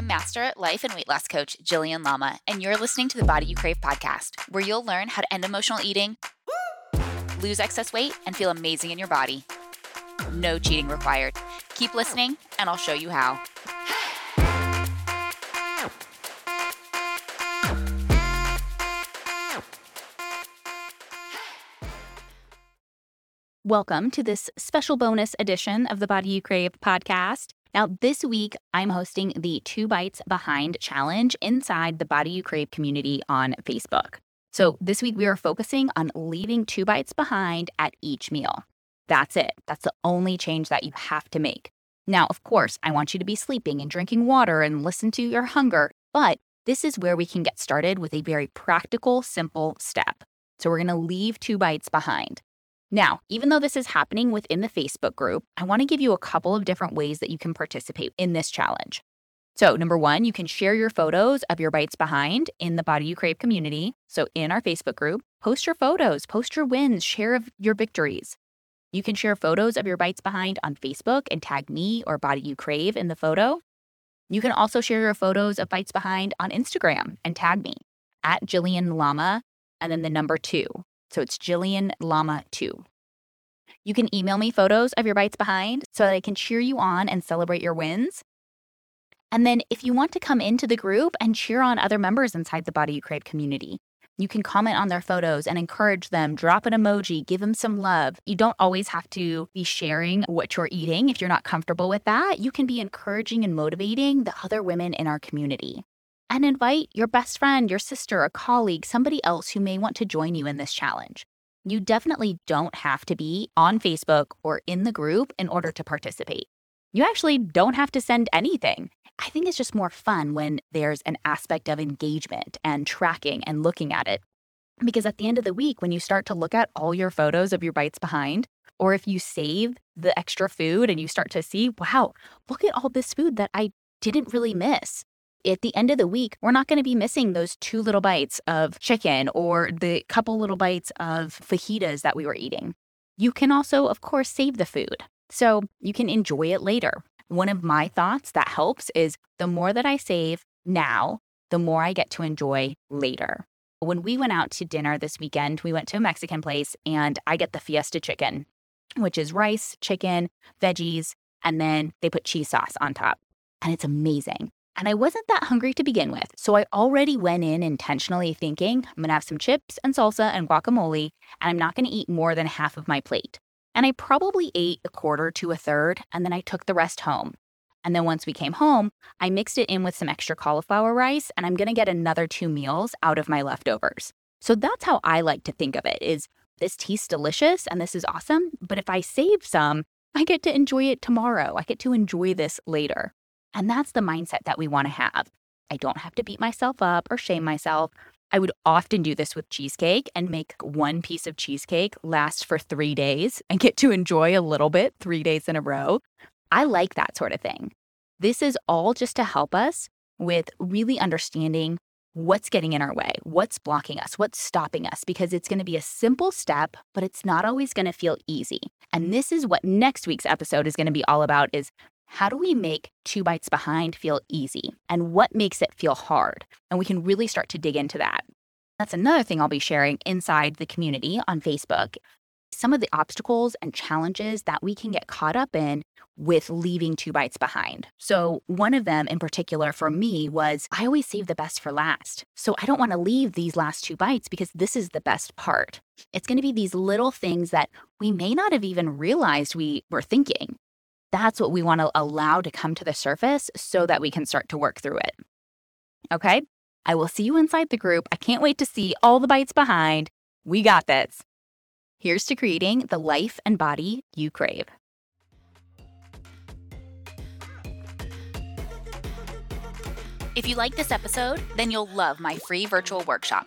I'm Master Life and Weight Loss Coach Jillian Lama, and you're listening to the Body You Crave podcast, where you'll learn how to end emotional eating, lose excess weight, and feel amazing in your body. No cheating required. Keep listening, and I'll show you how. Welcome to this special bonus edition of the Body You Crave podcast. Now, this week, I'm hosting the Two Bites Behind challenge inside the Body You Crave community on Facebook. So, this week, we are focusing on leaving two bites behind at each meal. That's it. That's the only change that you have to make. Now, of course, I want you to be sleeping and drinking water and listen to your hunger, but this is where we can get started with a very practical, simple step. So, we're going to leave two bites behind. Now, even though this is happening within the Facebook group, I want to give you a couple of different ways that you can participate in this challenge. So, number one, you can share your photos of your bites behind in the Body You Crave community. So, in our Facebook group, post your photos, post your wins, share of your victories. You can share photos of your bites behind on Facebook and tag me or Body You Crave in the photo. You can also share your photos of bites behind on Instagram and tag me at Jillian Lama and then the number two. So it's Jillian Lama 2. You can email me photos of your bites behind so that I can cheer you on and celebrate your wins. And then if you want to come into the group and cheer on other members inside the Body You Crave community, you can comment on their photos and encourage them, drop an emoji, give them some love. You don't always have to be sharing what you're eating if you're not comfortable with that. You can be encouraging and motivating the other women in our community and invite your best friend, your sister, a colleague, somebody else who may want to join you in this challenge. You definitely don't have to be on Facebook or in the group in order to participate. You actually don't have to send anything. I think it's just more fun when there's an aspect of engagement and tracking and looking at it. Because at the end of the week, when you start to look at all your photos of your bites behind, or if you save the extra food and you start to see, wow, look at all this food that I didn't really miss at the end of the week, we're not going to be missing those two little bites of chicken or the couple little bites of fajitas that we were eating. You can also, of course, save the food so you can enjoy it later. One of my thoughts that helps is the more that I save now, the more I get to enjoy later. When we went out to dinner this weekend, we went to a Mexican place and I get the fiesta chicken, which is rice, chicken, veggies, and then they put cheese sauce on top. And it's amazing. And I wasn't that hungry to begin with, so I already went in intentionally thinking I'm gonna have some chips and salsa and guacamole, and I'm not gonna eat more than half of my plate. And I probably ate a quarter to a third, and then I took the rest home. And then once we came home, I mixed it in with some extra cauliflower rice, and I'm gonna get another two meals out of my leftovers. So that's how I like to think of it is this tastes delicious and this is awesome, but if I save some, I get to enjoy it tomorrow. I get to enjoy this later. And that's the mindset that we want to have. I don't have to beat myself up or shame myself. I would often do this with cheesecake and make one piece of cheesecake last for three days and get to enjoy a little bit three days in a row. I like that sort of thing. This is all just to help us with really understanding what's getting in our way, what's blocking us, what's stopping us, because it's going to be a simple step, but it's not always going to feel easy. And this is what next week's episode is going to be all about is how do we make two bites behind feel easy and what makes it feel hard? And we can really start to dig into that. That's another thing I'll be sharing inside the community on Facebook. Some of the obstacles and challenges that we can get caught up in with leaving two bites behind. So, one of them in particular for me was I always save the best for last. So, I don't want to leave these last two bites because this is the best part. It's going to be these little things that we may not have even realized we were thinking that's what we want to allow to come to the surface so that we can start to work through it. Okay? I will see you inside the group. I can't wait to see all the bites behind. We got this. Here's to creating the life and body you crave. If you like this episode, then you'll love my free virtual workshop